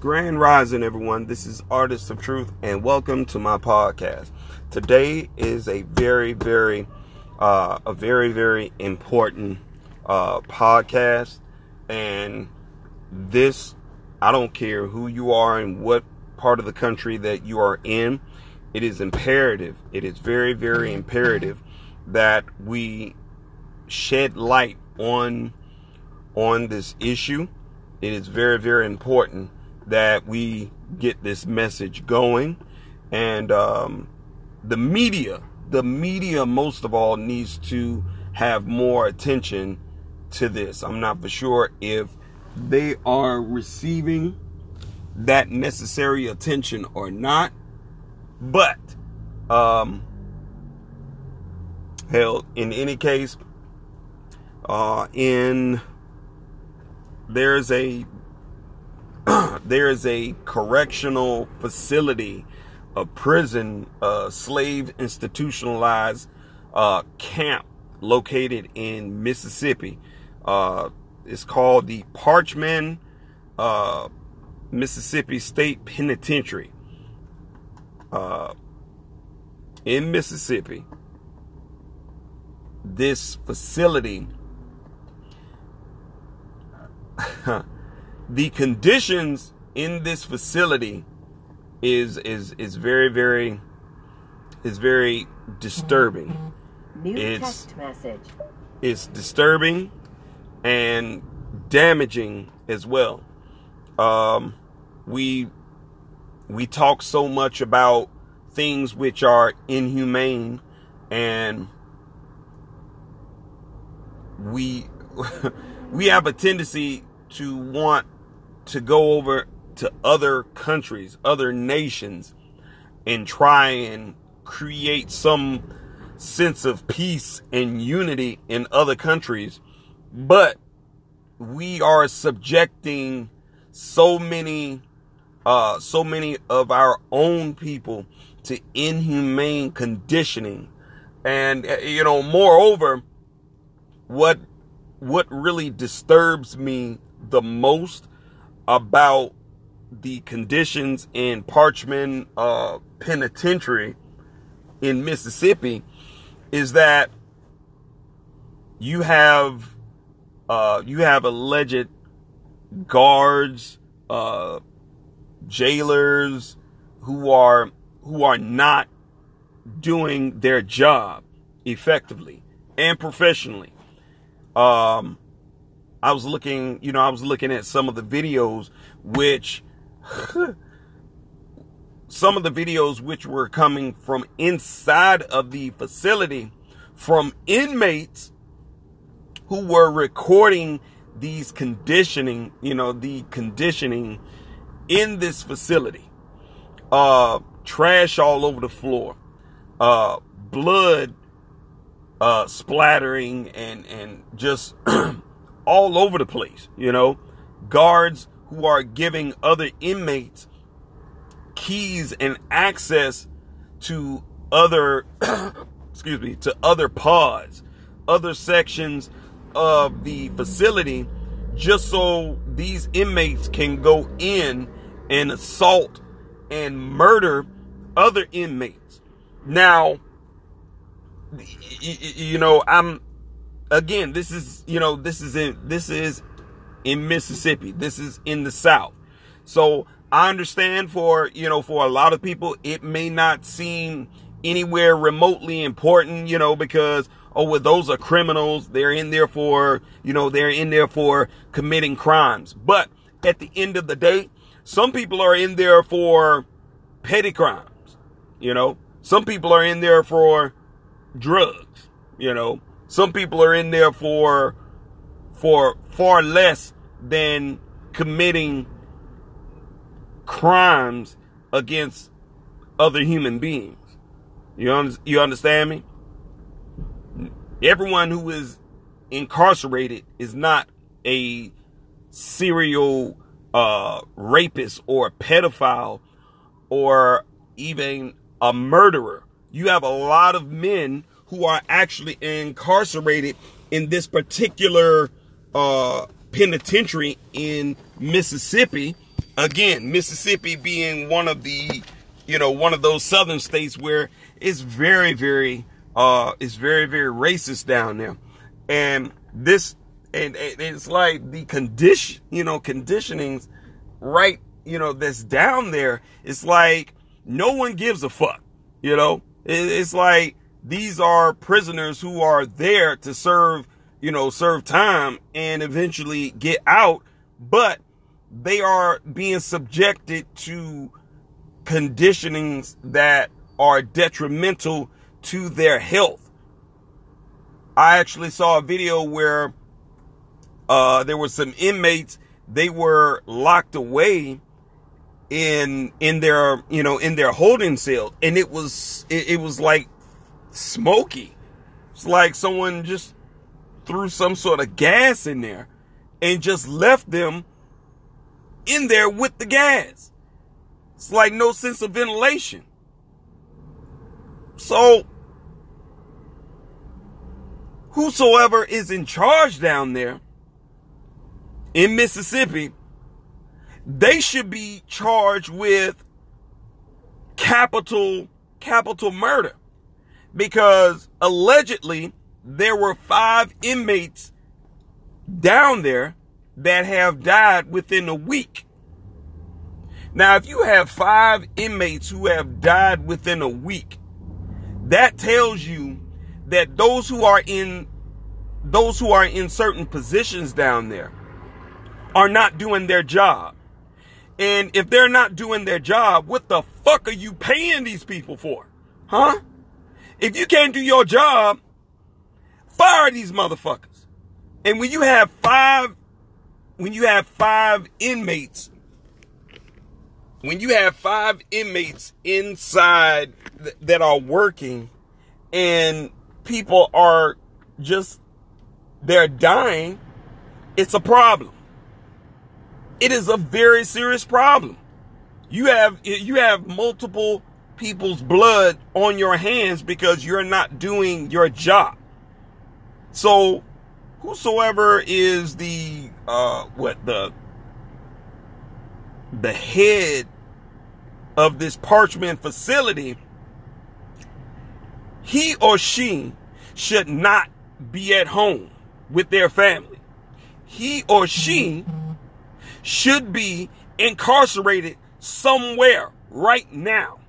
Grand Rising, everyone. This is Artists of Truth, and welcome to my podcast. Today is a very, very, uh, a very, very important uh, podcast, and this, I don't care who you are and what part of the country that you are in. It is imperative. It is very, very imperative that we shed light on on this issue. It is very, very important that we get this message going. And um, the media, the media most of all needs to have more attention to this. I'm not for sure if they are receiving that necessary attention or not. But, um, hell, in any case, uh, in there's a there is a correctional facility, a prison, a slave institutionalized uh, camp located in Mississippi. Uh, it's called the Parchman uh, Mississippi State Penitentiary uh, in Mississippi. This facility the conditions in this facility is is is very very is very disturbing. New It's- text message. It's disturbing and damaging as well. Um, we we talk so much about things which are inhumane and we we have a tendency to want to go over to other countries, other nations, and try and create some sense of peace and unity in other countries. But we are subjecting so many uh so many of our own people to inhumane conditioning and uh, you know moreover what what really disturbs me the most about the conditions in Parchman uh, Penitentiary in Mississippi is that you have uh, you have alleged guards, uh, jailers who are who are not doing their job effectively and professionally. Um, I was looking, you know, I was looking at some of the videos which some of the videos which were coming from inside of the facility from inmates who were recording these conditioning, you know, the conditioning in this facility. Uh trash all over the floor. Uh blood uh splattering and and just all over the place, you know. Guards who are giving other inmates keys and access to other excuse me, to other pods, other sections of the facility just so these inmates can go in and assault and murder other inmates. Now, you know, I'm again, this is, you know, this is in this is in Mississippi. This is in the South. So I understand for, you know, for a lot of people, it may not seem anywhere remotely important, you know, because, oh, well, those are criminals. They're in there for, you know, they're in there for committing crimes. But at the end of the day, some people are in there for petty crimes, you know, some people are in there for drugs, you know, some people are in there for, for far less than committing crimes against other human beings. You un- you understand me? Everyone who is incarcerated is not a serial uh, rapist or a pedophile or even a murderer. You have a lot of men who are actually incarcerated in this particular uh, penitentiary in Mississippi again, Mississippi being one of the, you know, one of those southern states where it's very, very, uh, it's very, very racist down there. And this, and, and it's like the condition, you know, conditionings right, you know, that's down there. It's like no one gives a fuck, you know, it's like these are prisoners who are there to serve, you know, serve time and eventually get out, but they are being subjected to conditionings that are detrimental to their health. I actually saw a video where uh, there were some inmates, they were locked away in in their you know in their holding cell and it was it, it was like smoky it's like someone just threw some sort of gas in there and just left them in there with the gas. It's like no sense of ventilation. So, whosoever is in charge down there in Mississippi, they should be charged with capital capital murder because allegedly there were five inmates down there that have died within a week. Now, if you have five inmates who have died within a week, that tells you that those who are in those who are in certain positions down there are not doing their job. And if they're not doing their job, what the fuck are you paying these people for? Huh? If you can't do your job, fire these motherfuckers. And when you have five when you have five inmates, when you have five inmates inside th- that are working and people are just, they're dying, it's a problem. It is a very serious problem. You have, you have multiple people's blood on your hands because you're not doing your job. So whosoever is the uh what the the head of this Parchman facility he or she should not be at home with their family he or she should be incarcerated somewhere right now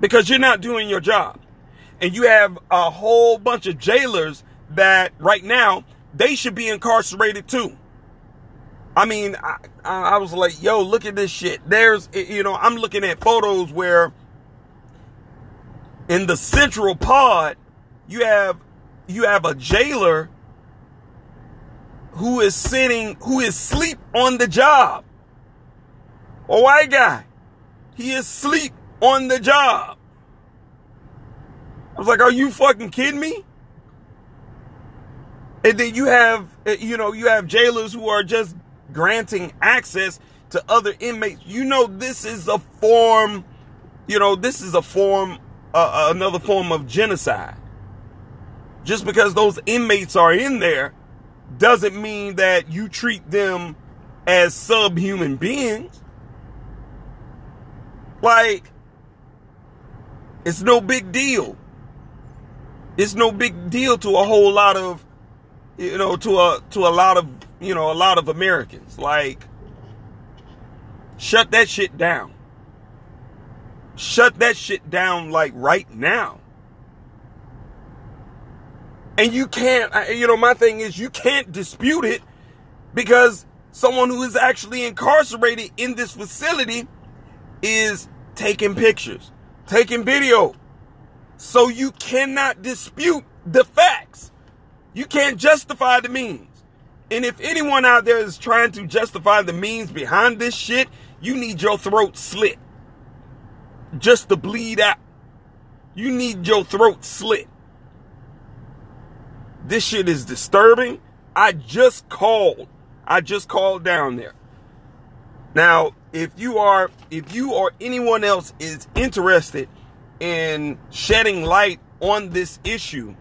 because you're not doing your job and you have a whole bunch of jailers that right now they should be incarcerated too. I mean, I, I, was like, yo, look at this shit. There's, you know, I'm looking at photos where in the central pod, you have, you have a jailer who is sitting, who is sleep on the job. A white guy. He is sleep on the job. I was like, are you fucking kidding me? And then you have, eh, you know, you have jailers who are just granting access to other inmates. You know, this is a form, you know, this is a form, uh, uh, another form of genocide. Just because those inmates are in there doesn't mean that you treat them as subhuman beings. Like, it's no big deal. It's no big deal to a whole lot of you know, to a to a lot of you know a lot of Americans. Like, shut that shit down. Shut that shit down like right now. And you can't, you know, my thing is you can't dispute it because someone who is actually incarcerated in this facility is taking pictures, taking video. So you cannot dispute the facts. You can't justify the means. And if anyone out there is trying to justify the means behind this shit, you need your throat slit. Just to bleed out. You need your throat slit. This shit is disturbing. I just called. I just called down there. Now, if you are, if you or anyone else is interested in shedding light on this issue,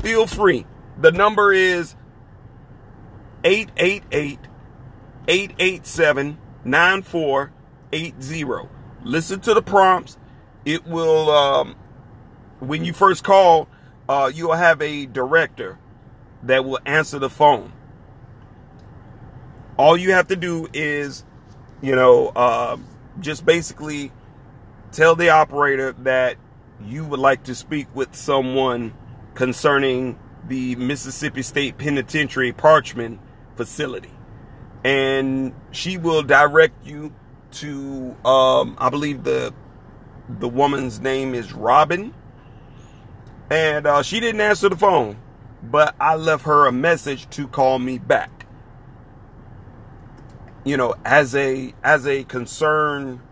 feel free. The number is 888 887 9480. Listen to the prompts. It will, um, when you first call, uh, you'll have a director that will answer the phone. All you have to do is, you know, uh, just basically tell the operator that you would like to speak with someone concerning the Mississippi State Penitentiary Parchman facility. And she will direct you to um, I believe the the woman's name is Robin. And uh, she didn't answer the phone, but I left her a message to call me back. You know, as a as a concern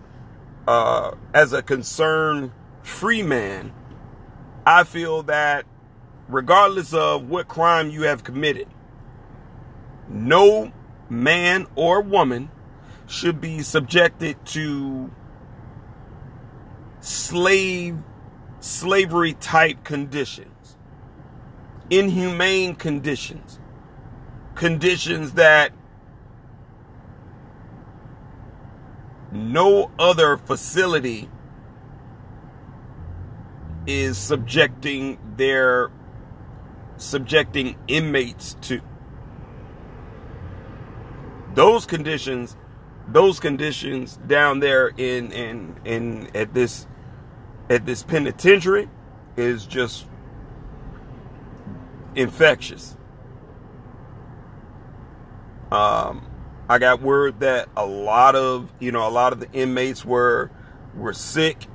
uh, as a concern free man, I feel that regardless of what crime you have committed, no man or woman should be subjected to slave slavery type conditions inhumane conditions conditions that no other facility is subjecting their subjecting inmates to. Those conditions those conditions down there in in in at this at this penitentiary is just infectious. Um I got word that a lot of you know a lot of the inmates were were sick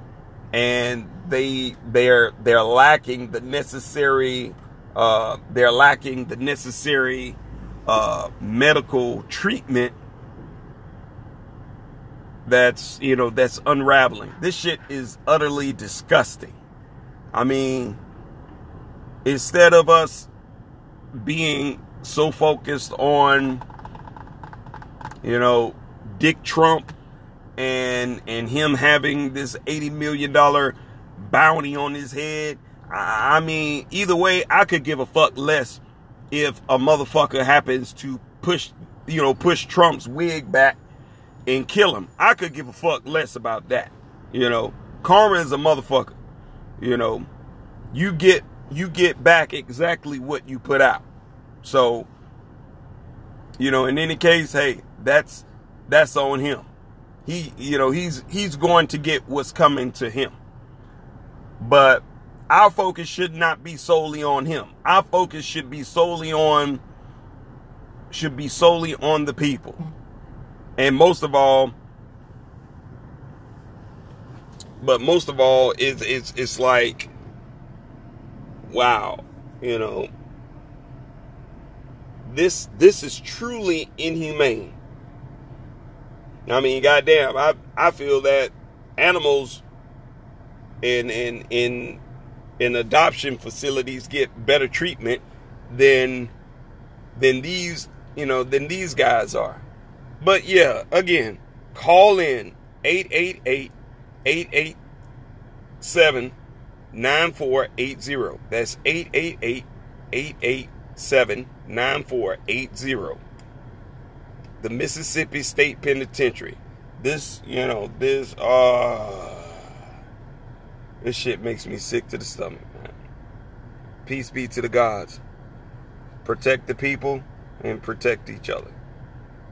and they they're they're lacking the necessary uh, they're lacking the necessary uh, medical treatment that's you know that's unraveling. This shit is utterly disgusting. I mean instead of us being so focused on you know, Dick Trump and and him having this 80 million dollar bounty on his head. I, I mean, either way, I could give a fuck less if a motherfucker happens to push, you know, push Trump's wig back and kill him. I could give a fuck less about that. You know, karma is a motherfucker. You know, you get you get back exactly what you put out. So, you know, in any case, hey, that's that's on him. He, you know, he's he's going to get what's coming to him. But our focus should not be solely on him. Our focus should be solely on should be solely on the people. And most of all, but most of all, it's it's it's like wow, you know, this this is truly inhumane. I mean, goddamn, I I feel that animals in in in in adoption facilities get better treatment than than these you know than these guys are. But yeah, again, call in 888 887 9480. That's 888 887 9480 the Mississippi State Penitentiary. This, you know, this, uh, this shit makes me sick to the stomach, man. Peace be to the gods. Protect the people and protect each other.